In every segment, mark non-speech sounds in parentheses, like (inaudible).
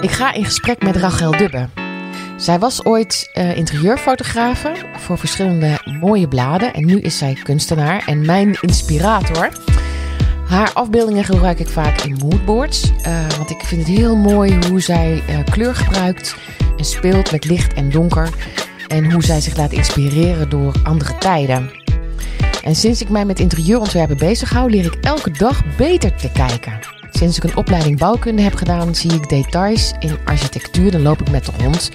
Ik ga in gesprek met Rachel Dubbe. Zij was ooit uh, interieurfotografe voor verschillende mooie bladen en nu is zij kunstenaar en mijn inspirator. Haar afbeeldingen gebruik ik vaak in moodboards, uh, want ik vind het heel mooi hoe zij uh, kleur gebruikt en speelt met licht en donker en hoe zij zich laat inspireren door andere tijden. En sinds ik mij met interieurontwerpen bezig hou, leer ik elke dag beter te kijken. Sinds ik een opleiding bouwkunde heb gedaan, zie ik details in architectuur. Dan loop ik met de hond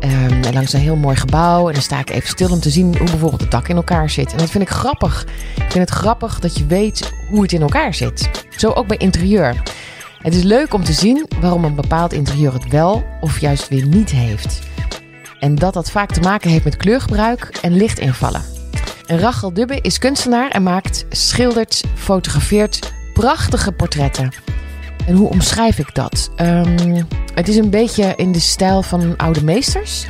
um, langs een heel mooi gebouw. En dan sta ik even stil om te zien hoe bijvoorbeeld het dak in elkaar zit. En dat vind ik grappig. Ik vind het grappig dat je weet hoe het in elkaar zit. Zo ook bij interieur. Het is leuk om te zien waarom een bepaald interieur het wel of juist weer niet heeft. En dat dat vaak te maken heeft met kleurgebruik en lichtinvallen. En Rachel Dubbe is kunstenaar en maakt, schildert, fotografeert prachtige portretten. En hoe omschrijf ik dat? Um, het is een beetje in de stijl van oude meesters.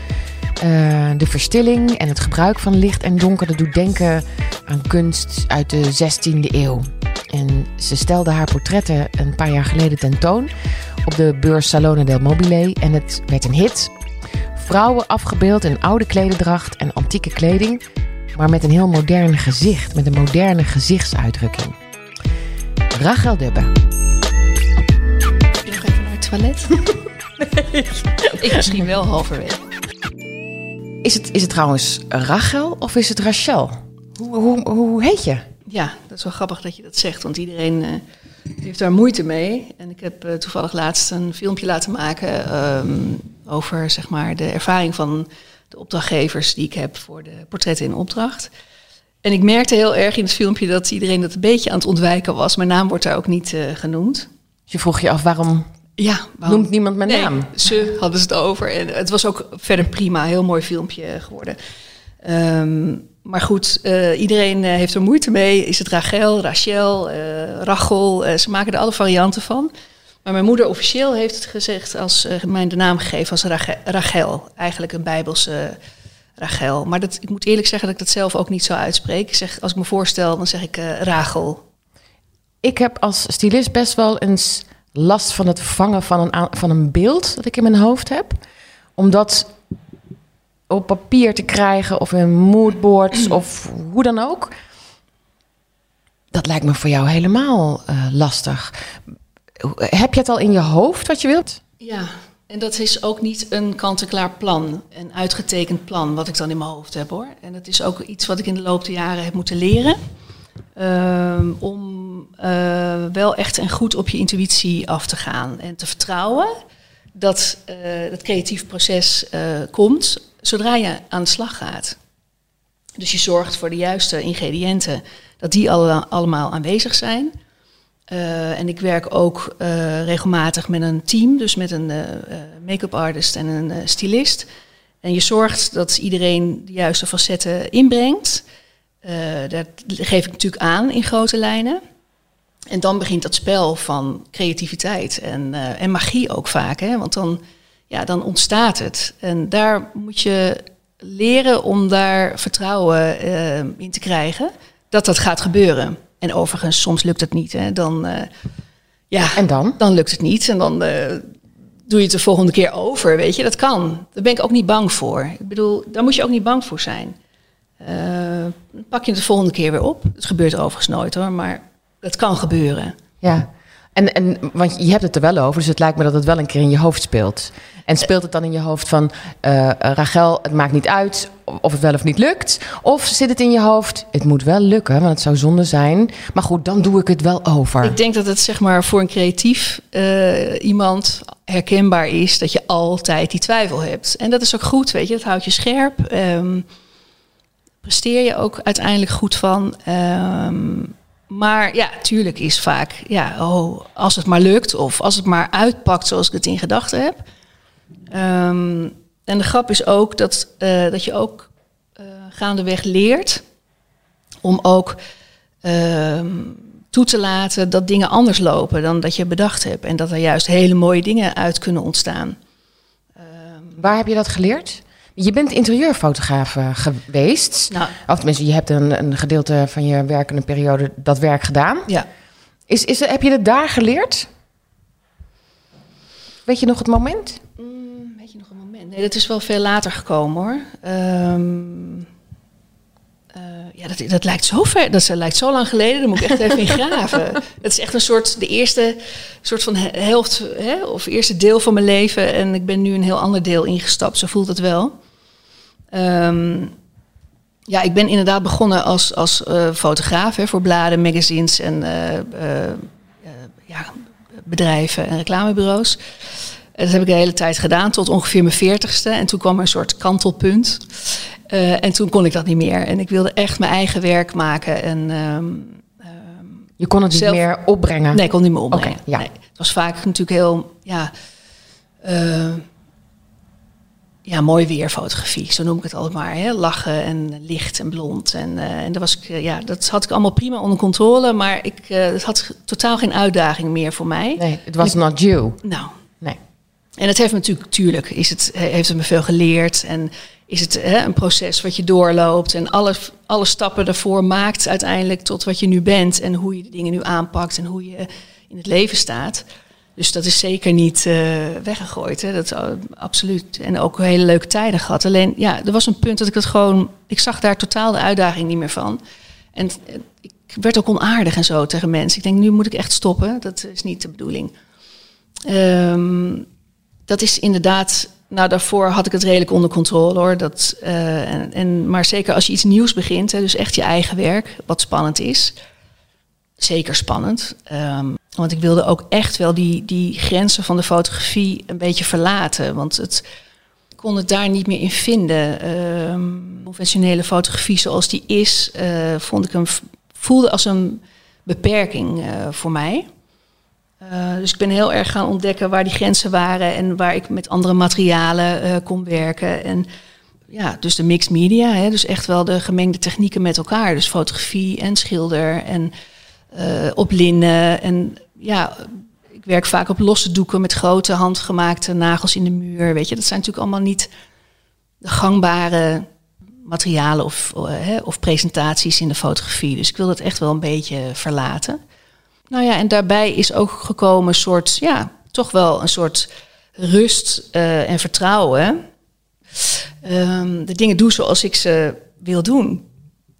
Uh, de verstilling en het gebruik van licht en donker, dat doet denken aan kunst uit de 16e eeuw. En ze stelde haar portretten een paar jaar geleden tentoon op de beurs Salone del Mobile en het werd een hit. Vrouwen afgebeeld in oude klederdracht en antieke kleding, maar met een heel modern gezicht, met een moderne gezichtsuitdrukking. Rachel Dubbe. Nog even naar het toilet? (laughs) nee. Ik misschien wel halverwege. Is het, is het trouwens Rachel of is het Rachel? Hoe, hoe, hoe heet je? Ja, dat is wel grappig dat je dat zegt, want iedereen uh, heeft daar moeite mee. En ik heb uh, toevallig laatst een filmpje laten maken um, over zeg maar, de ervaring van de opdrachtgevers die ik heb voor de portretten in opdracht. En ik merkte heel erg in het filmpje dat iedereen dat een beetje aan het ontwijken was. Mijn naam wordt daar ook niet uh, genoemd. Je vroeg je af waarom, ja, waarom... noemt niemand mijn nee, naam? Ze hadden het over. En het was ook verder prima, heel mooi filmpje geworden. Um, maar goed, uh, iedereen uh, heeft er moeite mee. Is het Rachel, Rachel, Rachel? ze maken er alle varianten van. Maar mijn moeder officieel heeft het gezegd als mij de naam gegeven als Rachel. Eigenlijk een Bijbelse Rachel. Maar dat, ik moet eerlijk zeggen dat ik dat zelf ook niet zo uitspreek. Ik zeg, als ik me voorstel, dan zeg ik uh, Rachel. Ik heb als stylist best wel eens last van het vangen van een, van een beeld dat ik in mijn hoofd heb. Om dat op papier te krijgen of in moodboards (clears throat) of hoe dan ook. Dat lijkt me voor jou helemaal uh, lastig. Heb je het al in je hoofd wat je wilt? Ja, en dat is ook niet een kant-en-klaar plan, een uitgetekend plan wat ik dan in mijn hoofd heb hoor. En dat is ook iets wat ik in de loop der jaren heb moeten leren. Um, om uh, wel echt en goed op je intuïtie af te gaan en te vertrouwen dat uh, het creatief proces uh, komt zodra je aan de slag gaat. Dus je zorgt voor de juiste ingrediënten, dat die alle, allemaal aanwezig zijn. Uh, en ik werk ook uh, regelmatig met een team, dus met een uh, make-up artist en een stylist. En je zorgt dat iedereen de juiste facetten inbrengt. dat geef ik natuurlijk aan in grote lijnen. En dan begint dat spel van creativiteit en, en magie ook vaak. Hè? Want dan, ja, dan ontstaat het. En daar moet je leren om daar vertrouwen in te krijgen dat dat gaat gebeuren. En overigens, soms lukt het niet. Hè. Dan, uh, ja, en dan? Dan lukt het niet. En dan uh, doe je het de volgende keer over. Weet je, dat kan. Daar ben ik ook niet bang voor. Ik bedoel, daar moet je ook niet bang voor zijn. Uh, pak je het de volgende keer weer op. Het gebeurt overigens nooit hoor, maar het kan gebeuren. Ja, en, en want je hebt het er wel over, dus het lijkt me dat het wel een keer in je hoofd speelt. En speelt het dan in je hoofd van uh, Rachel, het maakt niet uit of het wel of niet lukt? Of zit het in je hoofd, het moet wel lukken, want het zou zonde zijn. Maar goed, dan doe ik het wel over. Ik denk dat het zeg maar voor een creatief uh, iemand herkenbaar is dat je altijd die twijfel hebt. En dat is ook goed, weet je, dat houdt je scherp. Um, presteer je ook uiteindelijk goed van. Um, maar ja, tuurlijk is vaak, ja, oh, als het maar lukt of als het maar uitpakt zoals ik het in gedachten heb. Um, en de grap is ook dat, uh, dat je ook uh, gaandeweg leert om ook uh, toe te laten dat dingen anders lopen dan dat je bedacht hebt. En dat er juist hele mooie dingen uit kunnen ontstaan. Waar heb je dat geleerd? Je bent interieurfotograaf uh, geweest. Nou, of tenminste, je hebt een, een gedeelte van je werkende periode dat werk gedaan. Ja. Is, is, heb je het daar geleerd? Weet je nog het moment? Mm, weet je nog een moment? Nee, dat is wel veel later gekomen hoor. Ehm, eh, ja, dat, dat lijkt zo ver. Dat lijkt zo lang geleden. Daar moet ik echt even in graven. (laughs) Het is echt een soort de eerste soort van he- helft hè, of eerste deel van mijn leven. En ik ben nu een heel ander deel ingestapt. Zo voelt het wel. Ehm, ja, ik ben inderdaad begonnen als, als eh, fotograaf hè, voor bladen, magazines en eh, eh, ja, bedrijven en reclamebureaus. En dat heb ik de hele tijd gedaan, tot ongeveer mijn veertigste. En toen kwam er een soort kantelpunt. En toen kon ik dat niet meer. En ik wilde echt mijn eigen werk maken. En ehm, Je kon het niet meer opbrengen. nee, ik kon het niet meer opbrengen. Ja. nee. Het was vaak natuurlijk heel, ja, ja, mooi weer fotografie. Zo noem ik het altijd maar. Hè? Lachen en licht en blond. En, eh, en dat, was ik, eh, ja, dat had ik allemaal prima onder controle. Maar ik, eh, het had totaal geen uitdaging meer voor mij. Nee, het was not you. Nou, Nee. en het heeft me natuurlijk, tuurlijk, is het, heeft het me veel geleerd. En is het hè, een proces wat je doorloopt. En alle, alle stappen daarvoor maakt uiteindelijk tot wat je nu bent. En hoe je de dingen nu aanpakt en hoe je in het leven staat. Dus dat is zeker niet eh, weggegooid. Hè. Dat uh, absoluut. En ook hele leuke tijden gehad. Alleen, ja, er was een punt dat ik het gewoon... Ik zag daar totaal de uitdaging niet meer van. En eh, ik werd ook onaardig en zo tegen mensen. Ik denk, nu moet ik echt stoppen. Dat is niet de bedoeling. Ehm, dat is inderdaad. Nou, daarvoor had ik het redelijk onder controle hoor. Dat, eh, en, maar zeker als je iets nieuws begint, hè, dus echt je eigen werk, wat spannend is. Zeker spannend. Ehm, want ik wilde ook echt wel die, die grenzen van de fotografie een beetje verlaten. Want het kon het daar niet meer in vinden. Ehm, conventionele fotografie zoals die is, eh, vond ik hem voelde als een beperking uh, voor mij. Uh, dus ik ben heel erg gaan ontdekken waar die grenzen waren en waar ik met andere materialen uh, kon werken. En ja, dus de mixed media, hè, dus echt wel de gemengde technieken met elkaar. Dus fotografie en schilder en uh, op linnen. En ja, ik werk vaak op losse doeken met grote handgemaakte nagels in de muur. Weet je, dat zijn natuurlijk allemaal niet de gangbare materialen of, hè, of presentaties in de fotografie. Dus ik wil dat echt wel een beetje verlaten. Nou ja, en daarbij is ook gekomen een soort, ja, toch wel een soort rust uh, en vertrouwen. Um, de dingen doen zoals ik ze wil doen.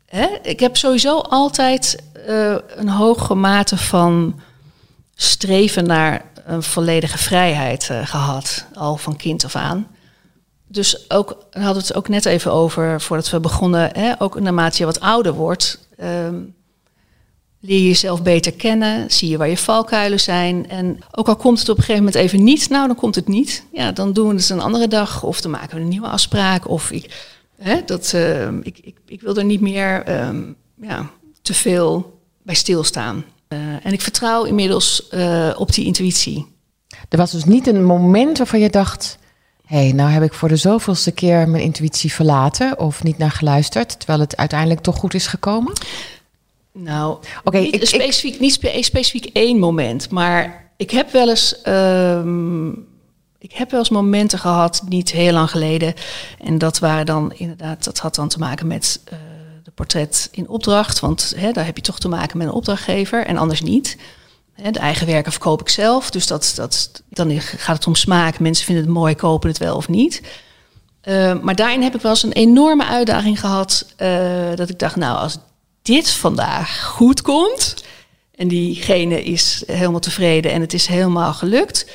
Hè? Ik heb sowieso altijd uh, een hoge mate van streven naar een volledige vrijheid uh, gehad, al van kind af aan. Dus ook, we hadden het ook net even over, voordat we begonnen, hè, ook naarmate je wat ouder wordt, um, leer je jezelf beter kennen, zie je waar je valkuilen zijn. En ook al komt het op een gegeven moment even niet, nou dan komt het niet. Ja, dan doen we het een andere dag of dan maken we een nieuwe afspraak. Of ik, hè, dat, uh, ik, ik, ik wil er niet meer um, ja, te veel bij stilstaan. Uh, en ik vertrouw inmiddels uh, op die intuïtie. Er was dus niet een moment waarvan je dacht... hé, hey, nou heb ik voor de zoveelste keer mijn intuïtie verlaten... of niet naar geluisterd, terwijl het uiteindelijk toch goed is gekomen? Nou, okay, niet, ik, specifiek, ik... niet spe specifiek één moment, maar ik heb wel eens, um, ik heb wel eens momenten gehad, niet heel lang geleden, en dat waren dan inderdaad, dat had dan te maken met uh, de portret in opdracht, want hè, daar heb je toch te maken met een opdrachtgever en anders niet. De eigen werken verkoop ik zelf, dus dat, dat, dan gaat het om smaak. Mensen vinden het mooi, kopen het wel of niet. Uh, maar daarin heb ik wel eens een enorme uitdaging gehad, uh, dat ik dacht, nou, als dit vandaag goed komt en diegene is helemaal tevreden en het is helemaal gelukt,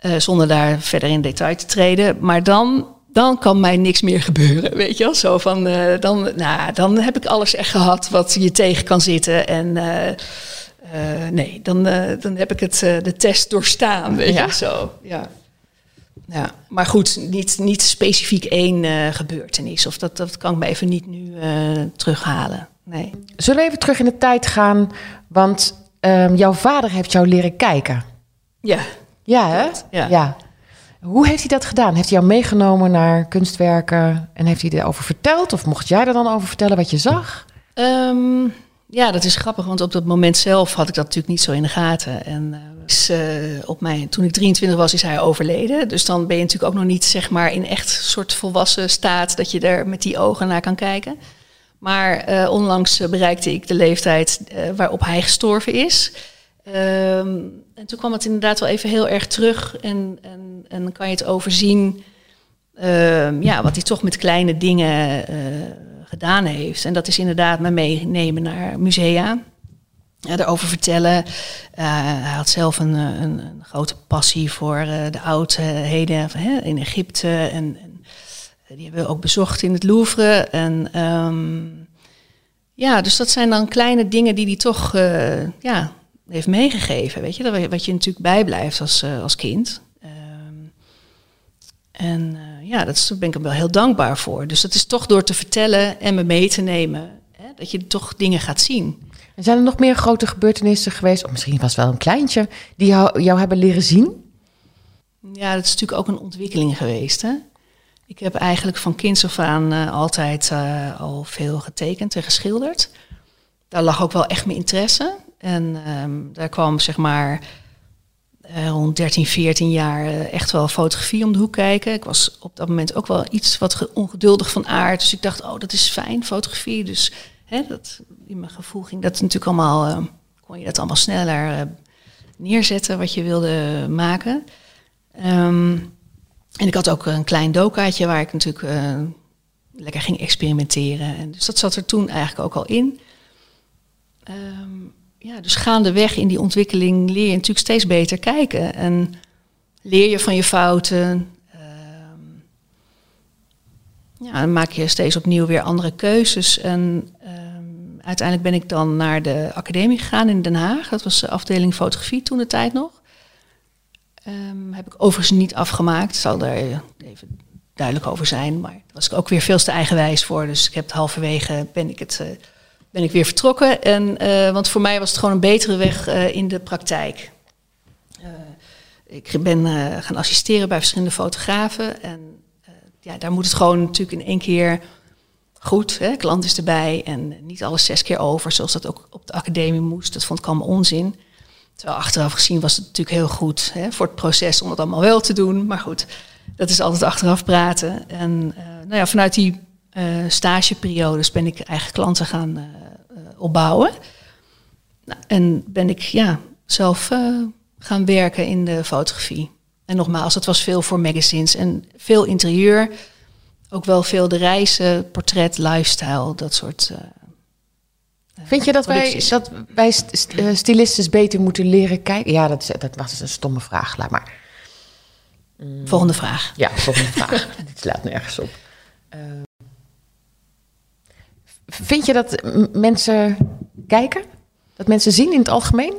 uh, zonder daar verder in detail te treden, maar dan, dan kan mij niks meer gebeuren, weet je wel? Zo van, uh, dan, nou, dan heb ik alles echt gehad wat je tegen kan zitten en uh, nee, dan, dan heb ik het, de test doorstaan, weet ja. je zo. Ja. Ja, maar goed, niet, niet specifiek één gebeurtenis. Of dat, dat kan ik me even niet nu terughalen. Nee. Zullen we even terug in de tijd gaan? Want um, jouw vader heeft jou leren kijken. Ja. Ja, hè? Ja. ja. Hoe heeft hij dat gedaan? Heeft hij jou meegenomen naar kunstwerken en heeft hij erover verteld? Of mocht jij er dan over vertellen wat je zag? Um, ja, dat is grappig, want op dat moment zelf had ik dat natuurlijk niet zo in de gaten. En uh, is, uh, op mijn, toen ik 23 was, is hij overleden. Dus dan ben je natuurlijk ook nog niet zeg maar, in echt soort volwassen staat dat je er met die ogen naar kan kijken. Maar uh, onlangs bereikte ik de leeftijd waarop hij gestorven is. Ehm, en toen kwam het inderdaad wel even heel erg terug. En, en, en dan kan je het overzien ehm, ja, wat hij toch met kleine dingen eh, gedaan heeft. En dat is inderdaad me meenemen naar musea. Ja, erover vertellen. Eh, hij had zelf een, een, een grote passie voor de oudheden in Egypte. En, die hebben we ook bezocht in het Louvre. En um, ja, dus dat zijn dan kleine dingen die hij toch ja, heeft meegegeven. Weet je, dat, wat je natuurlijk bijblijft als, als kind. Um, en ja, daar ben ik hem wel heel dankbaar voor. Dus dat is toch door te vertellen en me mee te nemen, hè, dat je toch dingen gaat zien. En zijn er nog meer grote gebeurtenissen geweest, of misschien was wel een kleintje, die jou, jou hebben leren zien? Ja, dat is natuurlijk ook een ontwikkeling geweest. Hè? Ik heb eigenlijk van kinds af aan uh, altijd al veel getekend en geschilderd. Daar lag ook wel echt mijn interesse. En um, daar kwam zeg maar uh, rond 13, 14 jaar echt wel fotografie om de hoek kijken. Ik was op dat moment ook wel iets wat ongeduldig van aard. Dus ik dacht, oh, dat is fijn, fotografie. Dus hè, dat, in mijn gevoel ging dat natuurlijk allemaal, uh, kon je dat allemaal sneller uh, neerzetten wat je wilde maken. Um, en ik had ook een klein dokaatje waar ik natuurlijk lekker ging experimenteren. En dus dat zat er toen eigenlijk ook al in. Um, ja, dus gaandeweg in die ontwikkeling leer je natuurlijk steeds beter kijken. En leer je van je fouten. Um, ja, dan maak je steeds opnieuw weer andere keuzes. En uiteindelijk ben ik dan naar de academie gegaan in Den Haag. Dat was de afdeling fotografie toen de tijd nog. Um, heb ik overigens niet afgemaakt. Zal daar even duidelijk over zijn. Maar daar was ik ook weer veel te eigenwijs voor. Dus ik heb halverwege ben ik, het, uh, ben ik weer vertrokken. En, uh, want voor mij was het gewoon een betere weg uh, in de praktijk. ik ben gaan assisteren bij verschillende fotografen. En ja, daar moet het gewoon natuurlijk in één keer goed. Hè, klant is erbij en niet alles zes keer over, zoals dat ook op de academie moest. Dat vond ik allemaal onzin. Terwijl achteraf gezien was het natuurlijk heel goed hè, voor het proces om het allemaal wel te doen. Maar goed, dat is altijd achteraf praten. En nou ja, vanuit die stageperiodes ben ik eigen klanten gaan uh, opbouwen. Nou, en ben ik ja, zelf gaan werken in de fotografie. En nogmaals, het was veel voor magazines en veel interieur ook wel veel de reizen, portret, lifestyle, dat soort. Uh, Vind je dat wij, dat wij st beter moeten leren kijken? Ja, dat, dat was een stomme vraag, laat maar. Volgende vraag. Ja, volgende vraag. (laughs) Dit slaat nergens op. Uh, vind je dat mensen kijken? Dat mensen zien in het algemeen?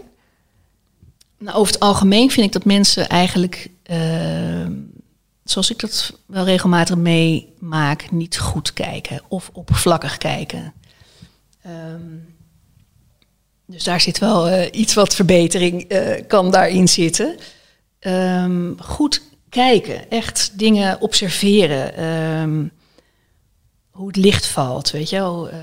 Nou, over het algemeen vind ik dat mensen eigenlijk uh, zoals ik dat wel regelmatig meemaak, niet goed kijken of oppervlakkig kijken. Um, dus daar zit wel uh, iets wat verbetering uh, kan daarin zitten. Um, goed kijken, echt dingen observeren. Um, hoe het licht valt, weet je wel. Uh,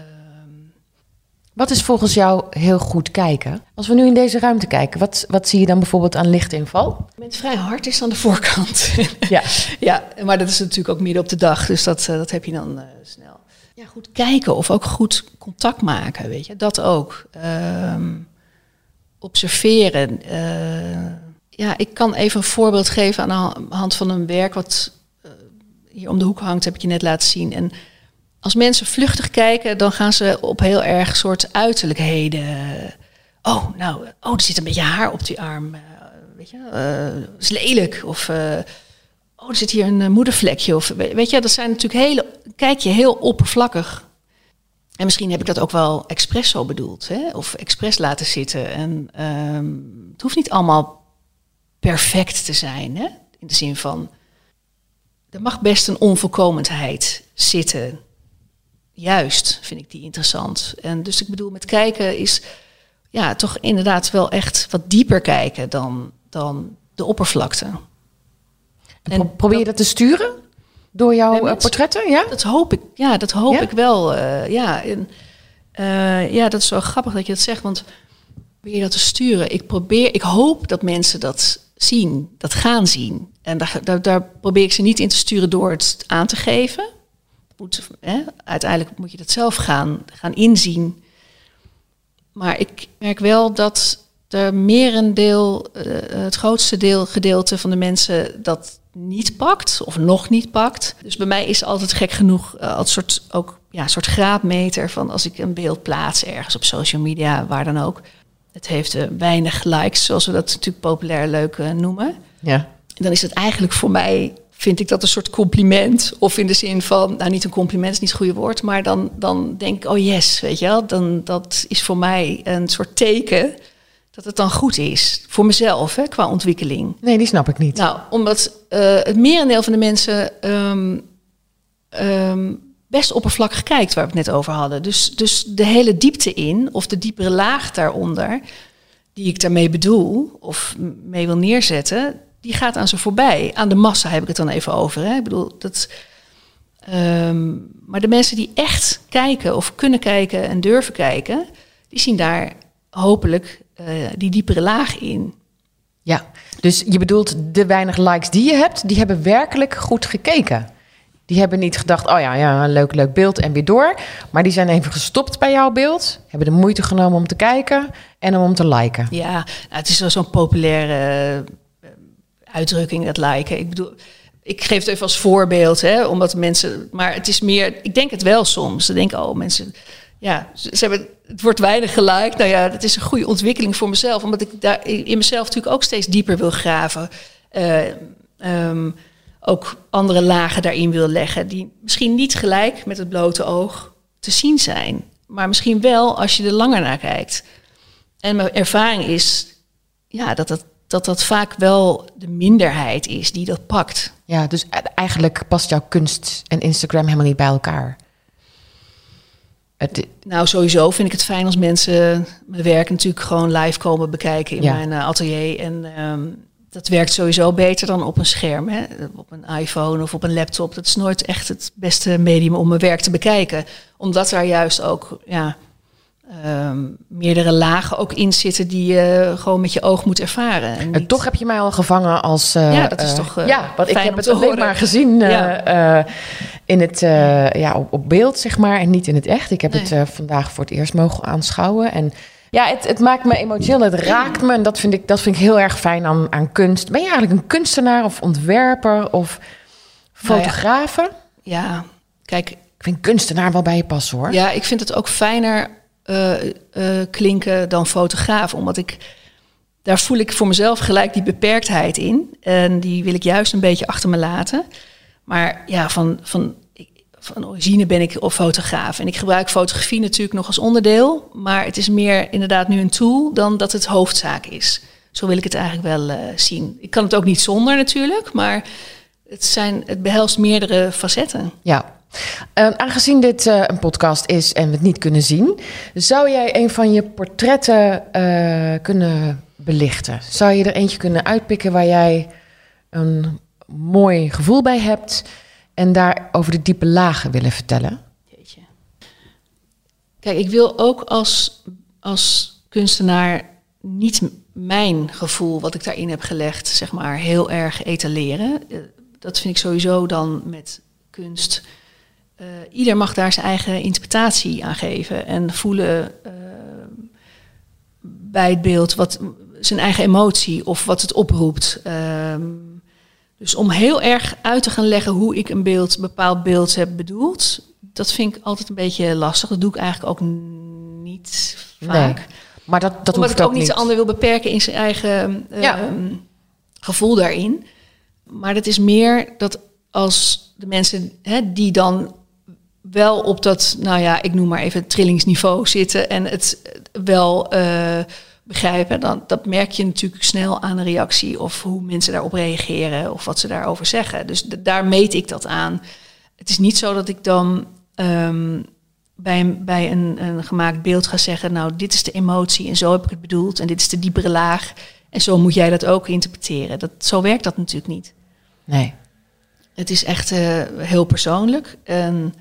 wat is volgens jou heel goed kijken? Als we nu in deze ruimte kijken, wat, wat zie je dan bijvoorbeeld aan lichtinval? Het vrij hard is aan de voorkant. (laughs) Ja. ja, maar dat is natuurlijk ook midden op de dag, dus dat, uh, dat heb je dan uh, snel. Ja, goed kijken of ook goed contact maken, weet je, dat ook. Um, observeren. Uh, ja, ik kan even een voorbeeld geven aan de hand van een werk wat hier om de hoek hangt, heb ik je net laten zien. En als mensen vluchtig kijken, dan gaan ze op heel erg soort uiterlijkheden. Oh, nou, oh, er zit een beetje haar op die arm. Uh, weet je, uh, is lelijk. Of, uh, oh, er zit hier een moedervlekje. Of, weet je, dat zijn natuurlijk hele, kijk je heel oppervlakkig. En misschien heb ik dat ook wel expres zo bedoeld. Hè? Of expres laten zitten. En um, het hoeft niet allemaal perfect te zijn. Hè? In de zin van, er mag best een onvolkomenheid zitten juist vind ik die interessant. En dus ik bedoel, met kijken is ja, toch inderdaad wel echt wat dieper kijken dan, dan de oppervlakte. En probeer je dat te sturen door jouw uh, portretten? Ja? Dat hoop ik, ja, dat hoop ja? ik wel. Uh, ja, en, uh, ja, dat is wel grappig dat je dat zegt, want probeer je dat te sturen. Ik probeer, ik hoop dat mensen dat zien, dat gaan zien. En daar, daar, daar probeer ik ze niet in te sturen door het aan te geven moet, hè, uiteindelijk moet je dat zelf gaan, gaan inzien. Maar ik merk wel dat de merendeel, uh, het grootste deel, gedeelte van de mensen dat niet pakt of nog niet pakt. Dus bij mij is altijd gek genoeg uh, als soort ook ja, soort graadmeter van als ik een beeld plaats ergens op social media, waar dan ook. Het heeft uh, weinig likes, zoals we dat natuurlijk populair leuk noemen. Ja. Dan is het eigenlijk voor mij vind ik dat een soort compliment. Of in de zin van, nou niet een compliment is niet het goede woord, maar dan, dan denk ik, oh yes, weet je wel, dan, dat is voor mij een soort teken dat het dan goed is. Voor mezelf, hè, qua ontwikkeling. Nee, die snap ik niet. Nou, omdat uh, het merendeel van de mensen um, um, best oppervlakkig kijkt, waar we het net over hadden. Dus, dus de hele diepte in, of de diepere laag daaronder, die ik daarmee bedoel, of mee wil neerzetten, die gaat aan ze voorbij. Aan de massa heb ik het dan even over. Hè? Ik bedoel, dat. Um, maar de mensen die echt kijken of kunnen kijken en durven kijken, die zien daar hopelijk uh, die diepere laag in. Ja, dus je bedoelt de weinig likes die je hebt, die hebben werkelijk goed gekeken. Die hebben niet gedacht, oh ja, ja, een leuk, leuk beeld en weer door. Maar die zijn even gestopt bij jouw beeld. Hebben de moeite genomen om te kijken en om te liken. Ja, nou, het is wel zo'n populaire uitdrukking, dat liken. Ik bedoel, ik geef het even als voorbeeld, hè, omdat mensen. Maar het is meer, ik denk het wel soms. Ze denken, oh, mensen. Ja, ze, hebben, het wordt weinig geliked. Nou ja, dat is een goede ontwikkeling voor mezelf, omdat ik daar in mezelf natuurlijk ook steeds dieper wil graven. Uh, um, ook andere lagen daarin wil leggen, die misschien niet gelijk met het blote oog te zien zijn, maar misschien wel als je er langer naar kijkt. En mijn ervaring is ja, dat dat dat dat vaak wel de minderheid is die dat pakt. Ja, dus eigenlijk past jouw kunst en Instagram helemaal niet bij elkaar. Het... Nou, sowieso vind ik het fijn als mensen mijn werk natuurlijk gewoon live komen bekijken in mijn uh, atelier. En um, dat werkt sowieso beter dan op een scherm, hè? op een iPhone of op een laptop. Dat is nooit echt het beste medium om mijn werk te bekijken, omdat daar juist ook ja, um, meerdere lagen ook in zitten die je gewoon met je oog moet ervaren. En, en toch heb je mij al gevangen als. Uh, ja, dat is uh, toch. Uh, ja, want ik heb het alleen maar gezien ja. in het, ja, op, op, beeld, zeg maar, en niet in het echt. Ik heb nee. het vandaag voor het eerst mogen aanschouwen. En ja, het, het, maakt me emotioneel, het raakt me. En dat vind ik, dat vind ik heel erg fijn aan, aan kunst. Ben je eigenlijk een kunstenaar of ontwerper of fotograaf? Nou ja. ja, kijk. Ik vind kunstenaar wel bij je passen hoor. Ja, ik vind het ook fijner uh, klinken dan fotograaf. Omdat ik daar voel ik voor mezelf gelijk die beperktheid in. En die wil ik juist een beetje achter me laten. Maar ja, van, van, van origine ben ik fotograaf. En ik gebruik fotografie natuurlijk nog als onderdeel. Maar het is meer inderdaad nu een tool dan dat het hoofdzaak is. Zo wil ik het eigenlijk wel uh, zien. Ik kan het ook niet zonder natuurlijk, maar het, zijn, het behelst meerdere facetten. Ja, uh, aangezien dit uh, een podcast is en we het niet kunnen zien, zou jij een van je portretten uh, kunnen belichten? Zou je er eentje kunnen uitpikken waar jij een mooi gevoel bij hebt en daar over de diepe lagen willen vertellen? Kijk, ik wil ook als, als kunstenaar niet mijn gevoel, wat ik daarin heb gelegd, zeg maar, heel erg etaleren. Dat vind ik sowieso dan met kunst uh, ieder mag daar zijn eigen interpretatie aan geven en voelen uh, bij het beeld wat zijn eigen emotie of wat het oproept. Uh, dus om heel erg uit te gaan leggen hoe ik een beeld, een bepaald beeld heb bedoeld, dat vind ik altijd een beetje lastig. Dat doe ik eigenlijk ook niet vaak. Nee, maar dat, dat Omdat hoeft ik ook niet de ander wil beperken in zijn eigen ja. Ehm, gevoel daarin. Maar dat is meer dat als de mensen hè, die dan wel op dat, nou ja, ik noem maar even trillingsniveau zitten en het wel uh, begrijpen, dan dat merk je natuurlijk snel aan een reactie of hoe mensen daarop reageren of wat ze daarover zeggen. Dus daar meet ik dat aan. Het is niet zo dat ik dan um, bij, een, bij een, een gemaakt beeld ga zeggen, nou, dit is de emotie en zo heb ik het bedoeld en dit is de diepere laag en zo moet jij dat ook interpreteren. Dat, zo werkt dat natuurlijk niet. Nee. Het is echt uh, heel persoonlijk. En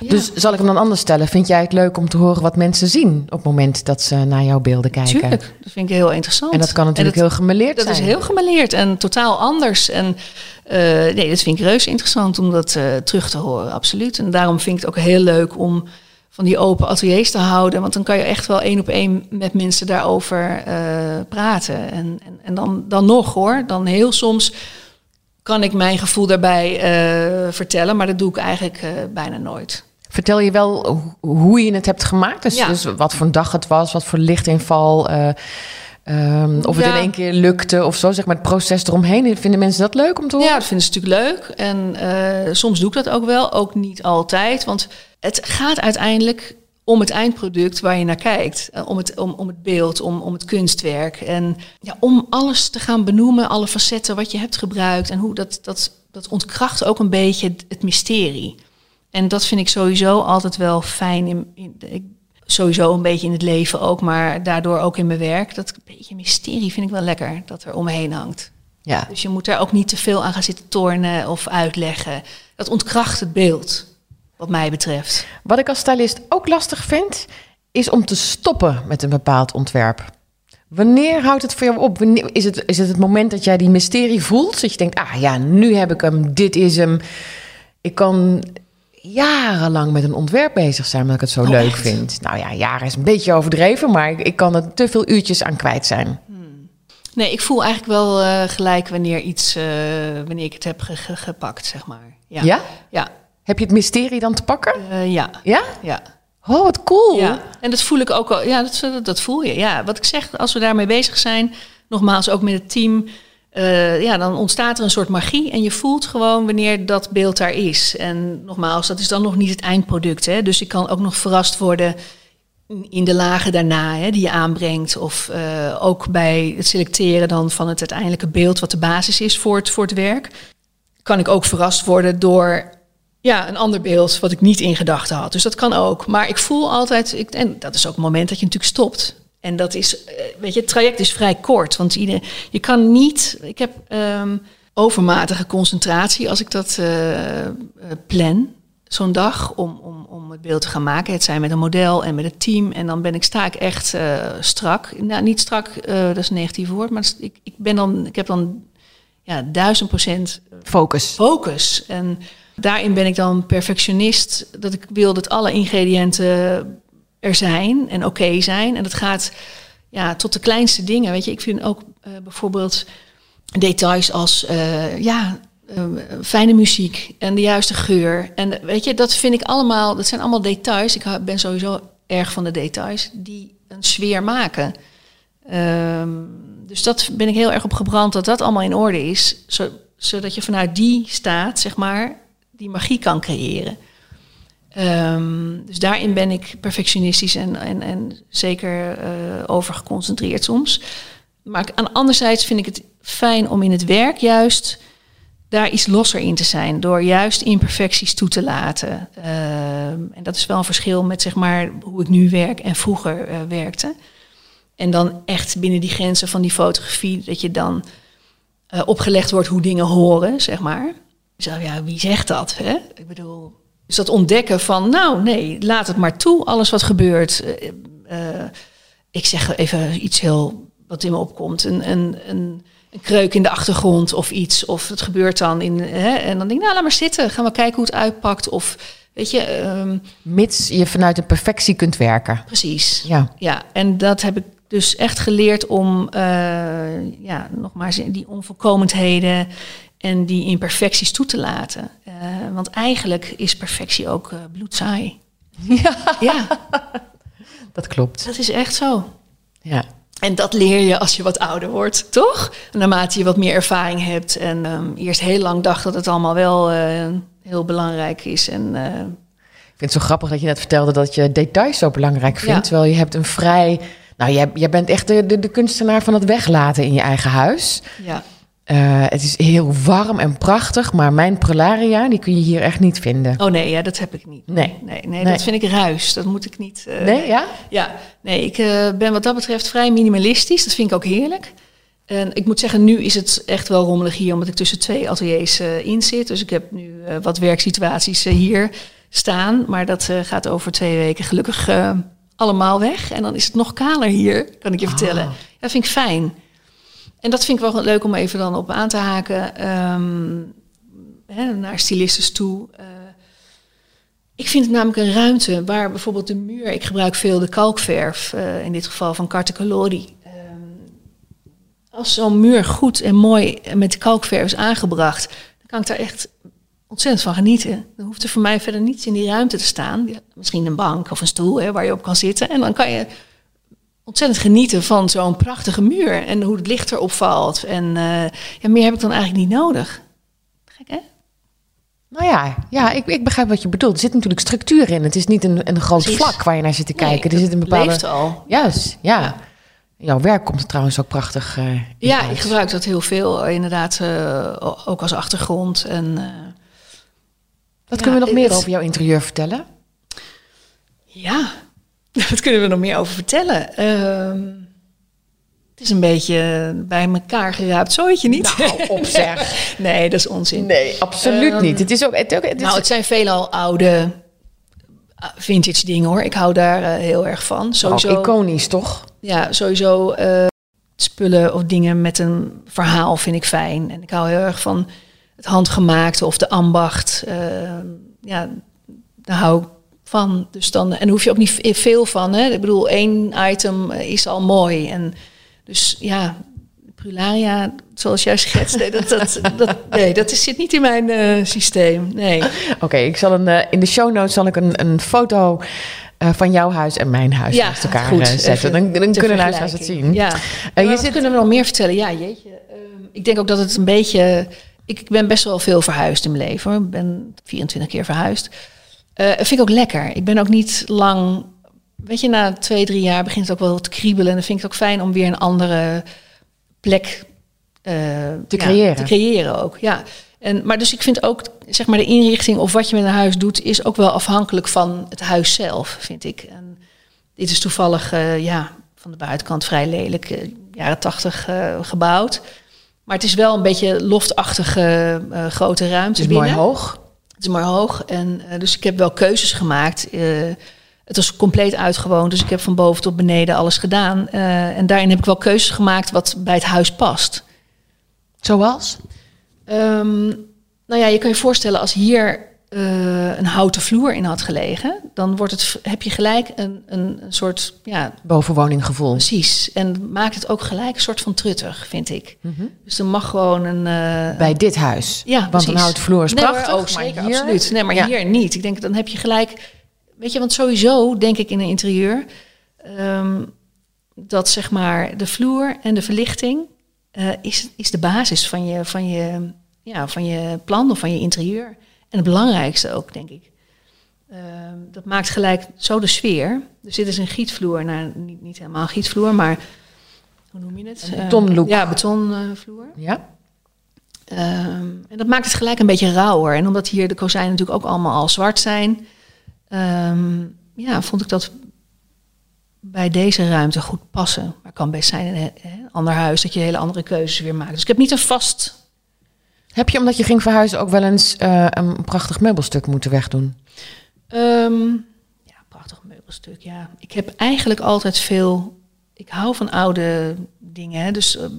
dus zal ik hem dan anders stellen? Vind jij het leuk om te horen wat mensen zien op het moment dat ze naar jouw beelden kijken? Tuurlijk, dat vind ik heel interessant. En dat kan natuurlijk heel gemeleerd dat zijn. Dat is heel gemeleerd en totaal anders. En uh, nee, dat vind ik reuze interessant om dat uh, terug te horen, absoluut. En daarom vind ik het ook heel leuk om van die open ateliers te houden. Want dan kan je echt wel één op één met mensen daarover uh, praten. En, en, en, dan, dan nog hoor, dan heel soms kan ik mijn gevoel daarbij uh, vertellen, maar dat doe ik eigenlijk uh, bijna nooit. Vertel je wel hoe je het hebt gemaakt? Dus, ja. dus wat voor een dag het was, wat voor lichtinval. Um, of het in één keer lukte of zo, zeg maar het proces eromheen. Vinden mensen dat leuk om te horen? Ja, dat vinden ze natuurlijk leuk. En soms doe ik dat ook wel, ook niet altijd. Want het gaat uiteindelijk om het eindproduct waar je naar kijkt. Om het, om, om het beeld, om, om het kunstwerk. En ja, om alles te gaan benoemen, alle facetten wat je hebt gebruikt. En hoe dat, dat, dat ontkracht ook een beetje het mysterie. En dat vind ik sowieso altijd wel fijn. In, in, ik sowieso een beetje in het leven ook, maar daardoor ook in mijn werk. Dat beetje mysterie vind ik wel lekker, dat er omheen hangt. Ja. Dus je moet daar ook niet te veel aan gaan zitten tornen of uitleggen. Dat ontkracht het beeld, wat mij betreft. Wat ik als stylist ook lastig vind, is om te stoppen met een bepaald ontwerp. Wanneer houdt het voor jou op? Wanneer, is, het, is het het moment dat jij die mysterie voelt? Dat je denkt, ah ja, nu heb ik hem, dit is hem. Ik kan jarenlang met een ontwerp bezig zijn, omdat ik het zo oh, leuk vind. Nou ja, jaren is een beetje overdreven, maar ik, ik kan er te veel uurtjes aan kwijt zijn. Hmm. Nee, ik voel eigenlijk wel uh, gelijk wanneer iets, uh, wanneer ik het heb ge ge gepakt, zeg maar. Ja? ja? ja? Heb je het mysterie dan te pakken? Uh, ja. Ja? Ja. Oh, wat cool. Ja, en dat voel ik ook al. Ja, dat, dat voel je. Ja, wat ik zeg, als we daarmee bezig zijn, nogmaals ook met het team, uh, ja, dan ontstaat er een soort magie en je voelt gewoon wanneer dat beeld daar is. En nogmaals, dat is dan nog niet het eindproduct. Hè? Dus ik kan ook nog verrast worden in de lagen daarna hè, die je aanbrengt. Of uh, ook bij het selecteren dan van het uiteindelijke beeld wat de basis is voor het, voor het werk. Kan ik ook verrast worden door ja, een ander beeld wat ik niet in gedachten had. Dus dat kan ook. Maar ik voel altijd, ik, en dat is ook het moment dat je natuurlijk stopt. En dat is, eh, weet je, het traject is vrij kort. Want je, je kan niet. Ik heb um, overmatige concentratie als ik dat uh, plan. Zo'n dag om, om, om het beeld te gaan maken. Het zijn met een model en met het team. En dan ben ik, sta ik echt uh, strak. Nou, niet strak, dat is een negatief woord. Maar ik, ik, ben dan, ik heb dan ja, duizend procent focus. focus. En daarin ben ik dan perfectionist. Dat ik wil dat alle ingrediënten er zijn en oké zijn. En dat gaat ja, tot de kleinste dingen. Weet je, ik vind ook uh, bijvoorbeeld details als uh, ja, uh, fijne muziek en de juiste geur. En weet je, dat vind ik allemaal, dat zijn allemaal details. Ik ben sowieso erg van de details die een sfeer maken. Um, dus dat ben ik heel erg op gebrand dat dat allemaal in orde is, zodat je vanuit die staat, zeg maar, die magie kan creëren. Um, dus daarin ben ik perfectionistisch en, en, en zeker uh, over geconcentreerd soms. Maar aan anderzijds vind ik het fijn om in het werk juist daar iets losser in te zijn. Door juist imperfecties toe te laten. Um, en dat is wel een verschil met zeg maar, hoe ik nu werk en vroeger uh, werkte. En dan echt binnen die grenzen van die fotografie, dat je dan uh, opgelegd wordt hoe dingen horen, zeg maar. Zo, ja, wie zegt dat? Hè? Ik bedoel, dus dat ontdekken van, nou nee, laat het maar toe, alles wat gebeurt. Uh, ik zeg even iets heel wat in me opkomt. Een, een, een, een, kreuk in de achtergrond of iets. Of het gebeurt dan in. Hè, en dan denk ik, nou laat maar zitten. Gaan we kijken hoe het uitpakt. Of weet je. Um, Mits je vanuit de perfectie kunt werken. Precies. Ja. ja. En dat heb ik dus echt geleerd om, uh, ja, nogmaals, die onvolkomenheden en die imperfecties toe te laten. Uh, want eigenlijk is perfectie ook uh, bloedsaai. (laughs) Ja. ja, dat klopt. Dat is echt zo. Ja. En dat leer je als je wat ouder wordt, toch? naarmate je wat meer ervaring hebt. En um, eerst heel lang dacht dat het allemaal wel uh, heel belangrijk is. En, Ik vind het zo grappig dat je net vertelde dat je details zo belangrijk vindt. Ja. Terwijl je hebt een vrij... Nou, jij, jij bent echt de, de, de kunstenaar van het weglaten in je eigen huis. Ja. Uh, het is heel warm en prachtig, maar mijn prularia, die kun je hier echt niet vinden. Oh nee, ja, dat heb ik niet. Nee. Nee, nee, nee dat vind ik ruis. Dat moet ik niet. Uh, nee, ja? Ja, nee, ik uh, ben wat dat betreft vrij minimalistisch. Dat vind ik ook heerlijk. En ik moet zeggen, nu is het echt wel rommelig hier, omdat ik tussen twee ateliers in zit. Dus ik heb nu wat werksituaties hier staan. Maar dat gaat over twee weken gelukkig allemaal weg. En dan is het nog kaler hier, kan ik je vertellen. Oh. Dat vind ik fijn. En dat vind ik wel leuk om even dan op aan te haken. Um, hè, naar stylistes toe. Uh, Ik vind het namelijk een ruimte waar bijvoorbeeld de muur, ik gebruik veel de kalkverf, uh, in dit geval van Carte Colori. Uh, als zo'n muur goed en mooi met kalkverf is aangebracht, dan kan ik daar echt ontzettend van genieten. Dan hoeft er voor mij verder niets in die ruimte te staan. Misschien een bank of een stoel hè, waar je op kan zitten. En dan kan je ontzettend genieten van zo'n prachtige muur en hoe het licht erop valt. En uh, ja, meer heb ik dan eigenlijk niet nodig. Gek hè? Nou ja, ja ik, ik begrijp wat je bedoelt. Er zit natuurlijk structuur in. Het is niet een, een groot Precies. vlak waar je naar zit te Nee, kijken. er zit een bepaalde. leeft al. Juist, ja. Jouw werk komt er trouwens ook prachtig. eh, in Ja, ik gebruik dat heel veel, eh, inderdaad, eh, ook als achtergrond. En eh, Wat Ja, kunnen we nog meer het- over jouw interieur vertellen? ja, (laughs) wat kunnen we nog meer over vertellen? Ehm, het is een beetje bij elkaar geraapt zooitje, niet? Nou, op zeg. (laughs) nee, dat is onzin. Nee, absoluut Ehm, niet. Het is ook. Het, ook- het is, Nou, het zijn veelal oude ah, vintage dingen hoor. Ik hou daar eh, heel erg van. ook Sowieso, iconisch, toch? ja, sowieso eh, spullen of dingen met een verhaal vind ik fijn. En ik hou heel erg van het handgemaakte of de ambacht. Eh, ja, daar hou ik van. Dus dan, en daar hoef je ook niet ve- veel van. Hè? Ik bedoel, één item eh, is al mooi. En dus ja, Prularia, zoals jij schetst, nee, dat, dat, (laughs) dat, nee, dat zit niet in mijn eh, systeem. Nee. Oké, ik zal een, eh, in de show notes zal ik een, een foto van jouw huis en mijn huis Ja, naast elkaar goed. zetten. Dan, dan kunnen luisteraars het zien. Ja. Je zit- kunnen we nog meer vertellen? Ja, jeetje. Ehm, ik denk ook dat het een beetje... Ik, ben best wel veel verhuisd in mijn leven. Ik ben 24 keer verhuisd. Dat vind ik ook lekker. Ik ben ook niet lang... Weet je, na twee, drie jaar begint het ook wel te kriebelen. En dan vind ik het ook fijn om weer een andere plek eh, Te ja, creëren. te creëren ook, ja. En, maar dus ik vind ook, zeg maar, de inrichting of wat je met een huis doet, is ook wel afhankelijk van het huis zelf, vind ik. En dit is toevallig, eh, ja, van de buitenkant vrij lelijk, jaren tachtig gebouwd. Maar het is wel een beetje loftachtige grote ruimte Het is mooi hoog. Is maar hoog. En eh, dus ik heb wel keuzes gemaakt. Eh, het was compleet uitgewoond. Dus ik heb van boven tot beneden alles gedaan. Eh, en daarin heb ik wel keuzes gemaakt wat bij het huis past. Zoals? Ehm, nou ja, je kan je voorstellen als hier eh, een houten vloer in had gelegen, dan wordt het, heb je gelijk een, een, soort, ja, Bovenwoninggevoel. precies. En maakt het ook gelijk een soort van truttig, vind ik. Mhm. Dus er mag gewoon een. eh, Bij dit huis. ja, Want precies. een houten vloer is Nee, prachtig. maar, oh, maar zeker, hier- absoluut. Nee, maar Ja. hier niet. Ik denk, dan heb je gelijk... Weet je, want sowieso denk ik in een interieur... ehm, dat zeg maar de vloer en de verlichting... eh, is, is de basis van je, van, je, ja, van je plan of van je interieur. En het belangrijkste ook, denk ik. Ehm, dat maakt gelijk zo de sfeer. Dus dit is een gietvloer. Nou, niet, niet helemaal gietvloer, maar... Hoe noem je het? Een Eh, betonlook. ja, betonvloer. Ja. Ehm, en dat maakt het gelijk een beetje rauwer. En omdat hier de kozijnen natuurlijk ook allemaal al zwart zijn, ehm, ja, vond ik dat bij deze ruimte goed passen. Maar het kan best zijn in een ander huis dat je hele andere keuzes weer maakt. Dus ik heb niet een vast. Heb je, omdat je ging verhuizen, ook wel eens eh, een prachtig meubelstuk moeten wegdoen? ehm, ja, prachtig meubelstuk. Ja, ik heb eigenlijk altijd veel. Ik hou van oude dingen, hè, dus ehm,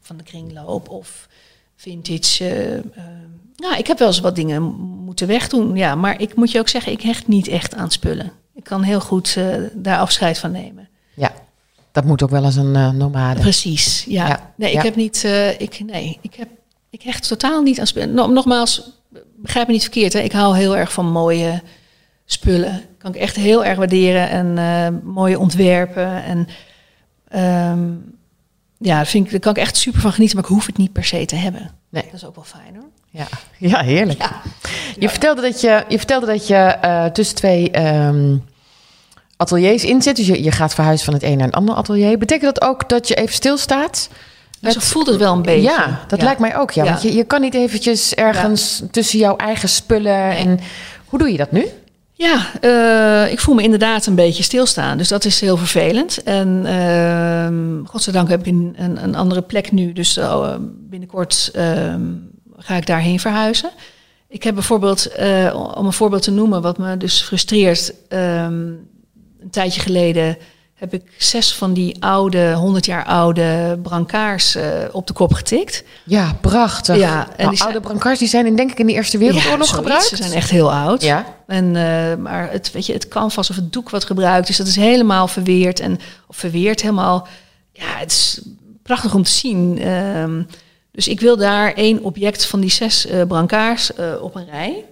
van de kringloop of vintage. ehm, nou, ik heb wel eens wat dingen moeten wegdoen, ja. Maar ik moet je ook zeggen, ik hecht niet echt aan spullen. Ik kan heel goed eh, daar afscheid van nemen. Ja, dat moet ook wel eens een nomade. Precies, ja. Ja, Nee, ik ja. heb niet. ik, nee, ik heb. Ik hecht totaal niet aan spullen. No- nogmaals, begrijp me niet verkeerd. Hè. Ik hou heel erg van mooie spullen. Kan ik echt heel erg waarderen en eh, mooie ontwerpen en. ehm, ja, dat vind ik, daar kan ik echt super van genieten, maar ik hoef het niet per se te hebben. Nee. Dat is ook wel fijn hoor. Ja, ja heerlijk. Ja. Je, vertelde dat je, je vertelde dat je eh, tussen twee ehm, ateliers in zit. Dus je, je gaat verhuizen van het een naar een ander atelier. Betekent dat ook dat je even stilstaat? Dus zo voelt het wel een beetje. Ja, dat lijkt mij ook. Ja, Ja. Want je, je kan niet eventjes ergens tussen jouw eigen spullen. En hoe doe je dat nu? Ja, eh, ik voel me inderdaad een beetje stilstaan. Dus dat is heel vervelend. En uh, godzijdank heb ik een, een, een, andere plek nu. Dus uh, binnenkort uh, ga ik daarheen verhuizen. Ik heb bijvoorbeeld, uh, om een voorbeeld te noemen, wat me dus frustreert. Um, een tijdje geleden heb ik zes van die oude, 100 jaar oude brancards uh, op de kop getikt. Ja, prachtig. Ja, en nou, die oude brancards die zijn in, denk ik in de Eerste Wereldoorlog ja, gebruikt. Ze zijn echt heel oud. Ja. En, uh, maar het, weet je, het canvas of het doek wat gebruikt is, dat is helemaal verweerd. En, of verweerd, helemaal... Ja, het is prachtig om te zien. Um, dus ik wil daar één object van die zes uh, brancards op een rij.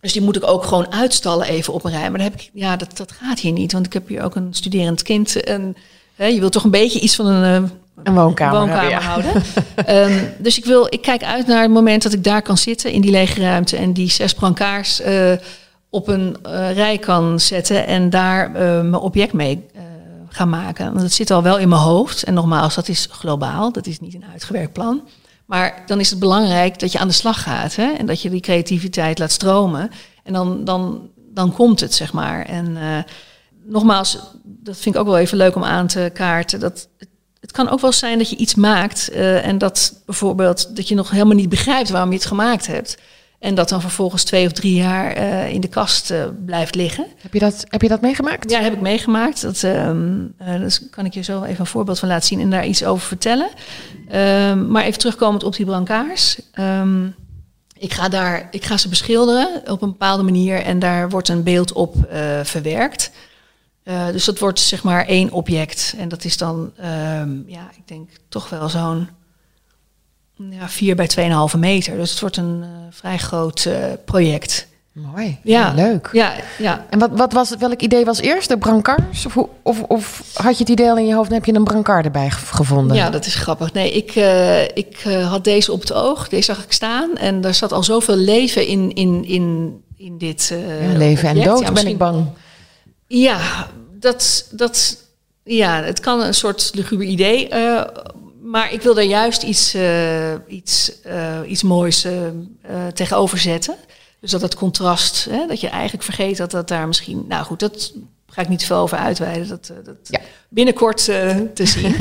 Dus die moet ik ook gewoon uitstallen even op een rij. Maar dan heb ik, ja, dat, dat gaat hier niet. Want ik heb hier ook een studerend kind. En hè, je wilt toch een beetje iets van een, uh, een woonkamer, woonkamer ja. houden. um, (laughs) dus ik, wil, ik kijk uit naar het moment dat ik daar kan zitten in die lege ruimte. En die zes brancards uh, op een uh, rij kan zetten. En daar mijn object mee gaan maken. Want het zit al wel in mijn hoofd. En nogmaals, dat is globaal. Dat is niet een uitgewerkt plan. Maar dan is het belangrijk dat je aan de slag gaat hè? en dat je die creativiteit laat stromen. En dan, dan, dan komt het, zeg maar. En uh, nogmaals, dat vind ik ook wel even leuk om aan te kaarten. Dat het, kan ook wel zijn dat je iets maakt uh, en dat bijvoorbeeld dat je nog helemaal niet begrijpt waarom je het gemaakt hebt. En dat dan vervolgens twee of drie jaar uh, in de kast uh, blijft liggen. Heb je, dat, heb je dat meegemaakt? Ja, heb ik meegemaakt. Dat, um, uh, dus kan ik je zo even een voorbeeld van laten zien en daar iets over vertellen. Um, maar even terugkomend op die brancards. Um, ik ga, daar, ik ga ze beschilderen op een bepaalde manier en daar wordt een beeld op verwerkt. dus dat wordt zeg maar één object. En dat is dan, ja, ik denk toch wel zo'n ja, 4 bij 2,5 meter. Dus het wordt een uh, vrij groot uh, project. Mooi. Ja, leuk. Ja, ja. En wat, wat was het, welk idee was eerst? De brancards? Of, of, of had je het idee al in je hoofd en heb je een brancard erbij gevonden? Ja, dat is grappig. Nee, ik, uh, ik had deze op het oog. Deze zag ik staan. En daar zat al zoveel leven in, in, in, in dit ja, Leven en dood ja, ben ik bang. Ja, dat, dat, ja, het kan een soort luguber idee maar ik wil daar juist iets, uh, iets, uh, iets moois uh, tegenover zetten. Dus dat het contrast, hè, dat je eigenlijk vergeet dat dat daar misschien... Nou goed, dat ga ik niet veel over uitweiden. Dat, dat ja. binnenkort te (laughs) zien.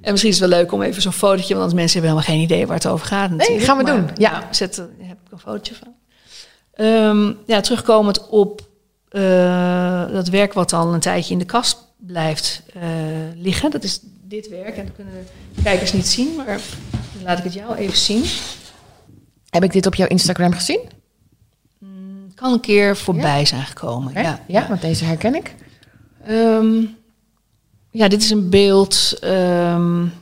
en misschien is het wel leuk om even zo'n fotootje... want mensen hebben helemaal geen idee waar het over gaat natuurlijk. Nee, gaan we maar, doen. Ja, nou, zet, daar heb ik een fotootje van. Um, ja, terugkomend op dat werk wat al een tijdje in de kast blijft liggen. Dat is dit werk. En dat kunnen de kijkers niet zien, maar laat ik het jou even zien. Heb ik dit op jouw Instagram gezien? Mm, kan een keer voorbij ja. zijn gekomen. Ja, ja, ja, want deze herken ik. Um, ja, dit is een beeld um,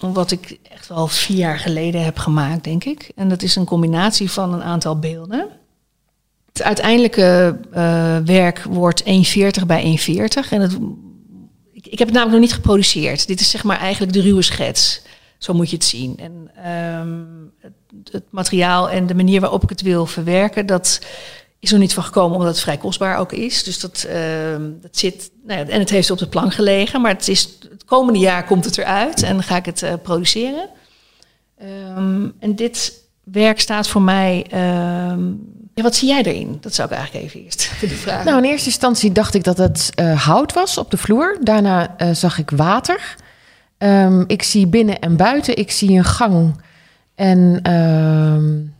wat ik echt wel vier jaar geleden heb gemaakt, denk ik. En dat is een combinatie van een aantal beelden. Het uiteindelijke uh, werk wordt 1,40 bij 1,40. En het ik, heb het namelijk nog niet geproduceerd. Dit is zeg maar eigenlijk de ruwe schets. Zo moet je het zien. En um, het, materiaal en de manier waarop ik het wil verwerken, dat is er niet van gekomen omdat het vrij kostbaar ook is. Dus dat, um, dat zit, nou ja, en het heeft op de plank gelegen, maar het, is, het komende jaar komt het eruit en dan ga ik het uh, produceren. Um, en dit werk staat voor mij. Ja, wat zie jij erin? Dat zou ik eigenlijk even eerst (laughs) willen vragen. Nou, in eerste instantie dacht ik dat het uh, hout was op de vloer. Daarna uh, zag ik water. Um, ik zie binnen en buiten. Ik zie een gang. En um,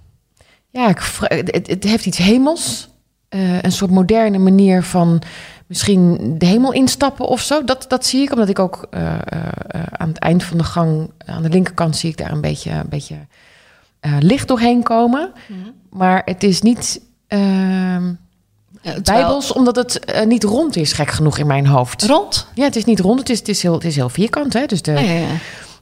ja, het, heeft iets hemels. Uh, een soort moderne manier van misschien de hemel instappen of zo. Dat, dat zie ik, omdat ik ook aan het eind van de gang, aan de linkerkant, zie ik daar een beetje, een beetje licht doorheen komen. Mm-hmm. Maar het is niet uh, ja, bijbels, omdat het uh, niet rond is, gek genoeg in mijn hoofd. Rond? Ja, het is niet rond, het is, het is, heel, het is heel vierkant. Hè? Dus, de, ja, ja, ja.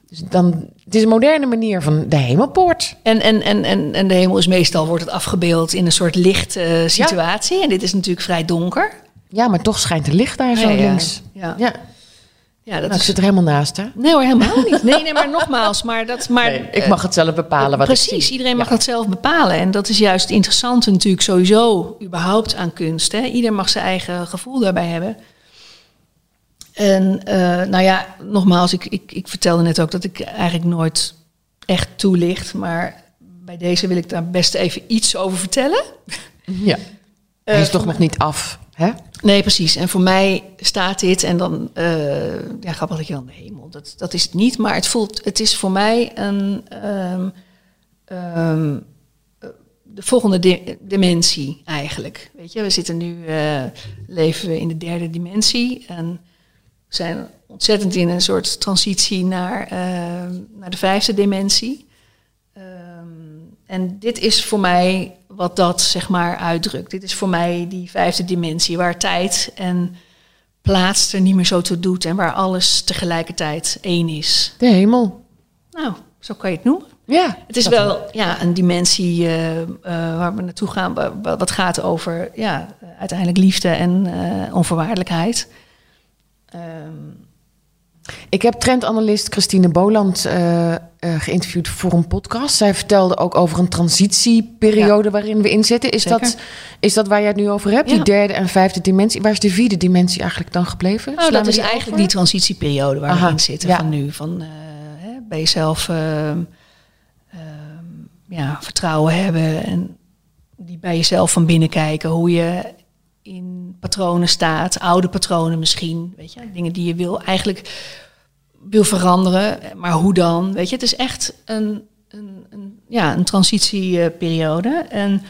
dus dan, het is een moderne manier van de hemelpoort. En, en, en, en, en de hemel is meestal wordt het afgebeeld in een soort lichte uh, situatie. En dit is natuurlijk vrij donker. Ja, maar toch schijnt er licht daar zo links. Ja. ja. Ja, dat nou, is... ik zit er helemaal naast, hè? Nee hoor, helemaal (laughs) niet. Nee, nee, maar nogmaals, maar dat... Maar, nee, ik mag het zelf bepalen wat Precies, ik iedereen mag ja. dat zelf bepalen. En dat is juist het interessante natuurlijk sowieso überhaupt aan kunst. Hè? Ieder mag zijn eigen gevoel daarbij hebben. En uh, nou ja, nogmaals, ik, ik, ik vertelde net ook dat ik eigenlijk nooit echt toelicht. Maar bij deze wil ik daar best even iets over vertellen. Ja, (laughs) hij is uh, toch nog niet af, hè? Nee, precies. En voor mij staat dit en dan, uh, ja, grappig dat je dan de hemel, dat, dat is het niet, maar het voelt, het is voor mij een, um, um, de volgende di dimensie eigenlijk. Weet je, we zitten nu, uh, leven we in de derde dimensie en zijn ontzettend in een soort transitie naar, eh, naar de vijfde dimensie. Ehm, en dit is voor mij wat dat zeg maar uitdrukt. Dit is voor mij die vijfde dimensie waar tijd en plaats er niet meer zo toe doet en waar alles tegelijkertijd één is. De hemel. Nou, zo kan je het noemen. Ja. Het is wel ja, een dimensie uh, uh, waar we naartoe gaan, wat gaat over ja, uiteindelijk liefde en uh, onvoorwaardelijkheid. Um, ik heb trendanalist Christine Boland uh, uh, geïnterviewd voor een podcast. Zij vertelde ook over een transitieperiode ja. waarin we in zitten. Is dat, is dat waar jij het nu over hebt? Ja. Die derde en vijfde dimensie. Waar is de vierde dimensie eigenlijk dan gebleven? Nou, dat is die eigenlijk over? die transitieperiode waar Aha. we in zitten ja. van nu. Van uh, hè, bij jezelf ja, vertrouwen hebben en die bij jezelf van binnen kijken. Hoe je in patronen staat, oude patronen misschien, weet je, dingen die je wil eigenlijk wil veranderen, maar hoe dan? Weet je, het is echt een, een, een ja, een transitieperiode en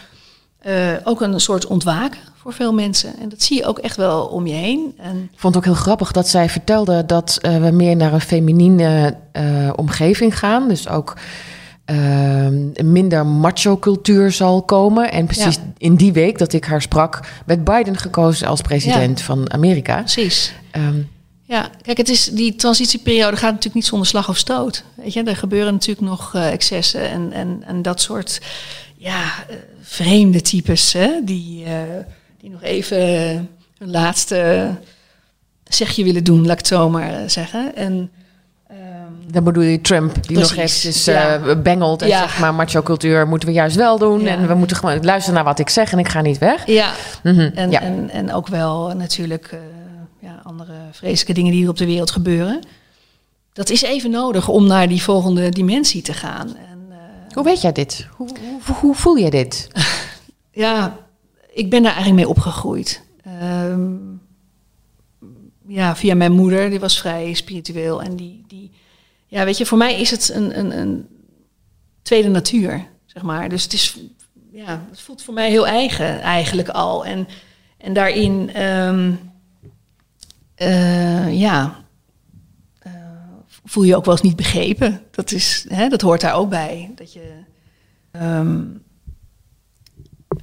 uh, ook een soort ontwaken voor veel mensen. En dat zie je ook echt wel om je heen. En Ik vond het ook heel grappig dat zij vertelde dat uh, we meer naar een feminine uh, omgeving gaan. Dus ook uh, minder macho-cultuur zal komen. En precies ja. in die week dat ik haar sprak, werd Biden gekozen als president ja. van Amerika. Precies. Um, ja, kijk, het is, die transitieperiode gaat natuurlijk niet zonder slag of stoot. Weet je, er gebeuren natuurlijk nog uh, excessen en, en, en dat soort ja, uh, vreemde types hè, die, uh, die nog even hun laatste zegje willen doen, laat ik het zo maar zeggen. En dan bedoel je Trump, die Precies, nog eventjes ja. bengelt en ja. zegt maar macho-cultuur moeten we juist wel doen. Ja. En we moeten gewoon luisteren naar wat ik zeg en ik ga niet weg. Ja, mm -hmm. en. En, en ook wel natuurlijk vreselijke dingen die er op de wereld gebeuren. Dat is even nodig om naar die volgende dimensie te gaan. En, uh, hoe weet jij dit? Hoe, hoe, hoe voel je dit? (laughs) ja, ik ben daar eigenlijk mee opgegroeid. Um, ja, via mijn moeder, die was vrij spiritueel en die... die ja, weet je, voor mij is het een, een, een tweede natuur, zeg maar. Dus het is, ja, het voelt voor mij heel eigen eigenlijk al. En, en daarin, um, uh, ja, uh, voel je ook wel eens niet begrepen. Dat, is, hè, dat hoort daar ook bij. Dat je, um,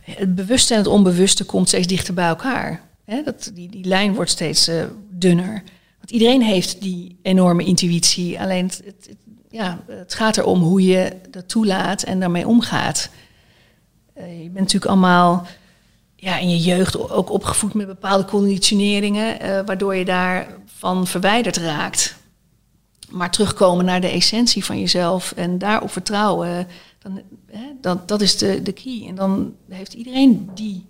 het bewuste en het onbewuste komt steeds dichter bij elkaar. Hè, dat, die, die lijn wordt steeds uh, dunner. Want iedereen heeft die enorme intuïtie. Alleen het, ja, het gaat erom hoe je dat toelaat en daarmee omgaat. Je bent natuurlijk allemaal ja, in je jeugd ook opgevoed met bepaalde conditioneringen, uh, waardoor je daarvan verwijderd raakt. Maar terugkomen naar de essentie van jezelf en daarop vertrouwen, dan, hè, dat, dat is de, de key. En dan heeft iedereen die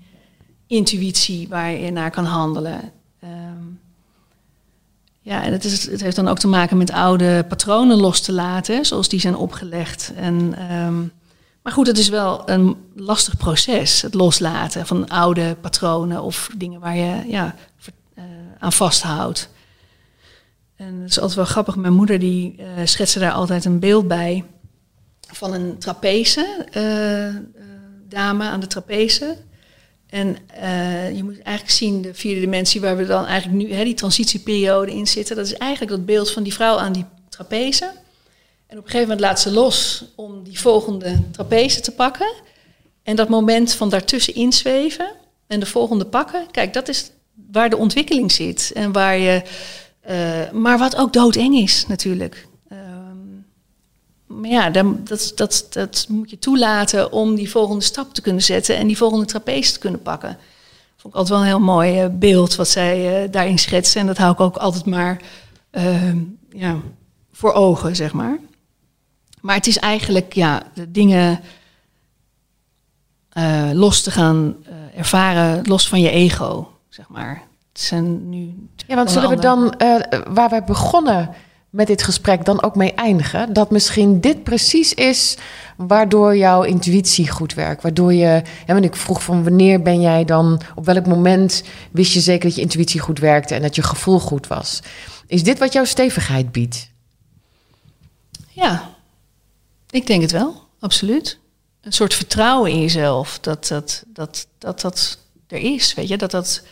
intuïtie waar je naar kan handelen. Um, ja, en het, is, het heeft dan ook te maken met oude patronen los te laten, zoals die zijn opgelegd. En, um, maar goed, het is wel een lastig proces, het loslaten van oude patronen of dingen waar je ja, uh, aan vasthoudt. En het is altijd wel grappig, mijn moeder die uh, schetste daar altijd een beeld bij van een trapeze, uh, dame aan de trapeze. En je moet eigenlijk zien, de vierde dimensie waar we dan eigenlijk nu, hè, die transitieperiode in zitten, dat is eigenlijk dat beeld van die vrouw aan die trapeze. En op een gegeven moment laat ze los om die volgende trapeze te pakken. En dat moment van daartussen inzweven en de volgende pakken, kijk, dat is waar de ontwikkeling zit. En waar je, uh, maar wat ook doodeng is natuurlijk. Maar ja, dat, dat, moet je toelaten om die volgende stap te kunnen zetten en die volgende trapeze te kunnen pakken. Vond ik altijd wel een heel mooi uh, beeld wat zij uh, daarin schetsen. En dat hou ik ook altijd maar uh, ja, voor ogen, zeg maar. Maar het is eigenlijk ja, de dingen eh, los te gaan ervaren, los van je ego, zeg maar. Het zijn nu. Ja, want zullen we dan, waar we begonnen met dit gesprek dan ook mee eindigen. Dat misschien dit precies is waardoor jouw intuïtie goed werkt. Waardoor je, ja, want ik vroeg van wanneer ben jij dan, op welk moment wist je zeker dat je intuïtie goed werkte en dat je gevoel goed was. Is dit wat jouw stevigheid biedt? Ja, ik denk het wel, absoluut. Een soort vertrouwen in jezelf, dat dat, dat, dat, dat er is, weet je, dat dat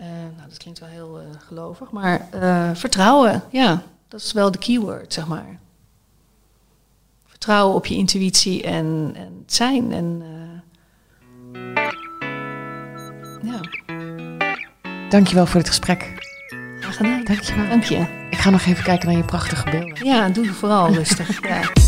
Uh, nou, dat klinkt wel heel uh, gelovig, maar uh, vertrouwen, ja, dat is wel de keyword, zeg maar. Vertrouwen op je intuïtie en, en het zijn. En, ja. Dankjewel voor het gesprek. Graag gedaan. Dankjewel. Dank je. Ik ga nog even kijken naar je prachtige beelden. Ja, doe vooral rustig. ja. (laughs)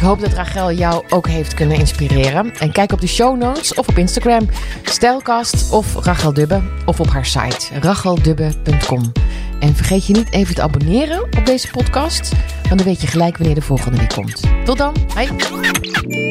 Ik hoop dat Rachel jou ook heeft kunnen inspireren. En kijk op de show notes of op Instagram, Stijlkast of Rachel Dubbe of op haar site racheldubbe.com. En vergeet je niet even te abonneren op deze podcast, want dan weet je gelijk wanneer de volgende weer komt. Tot dan, bye!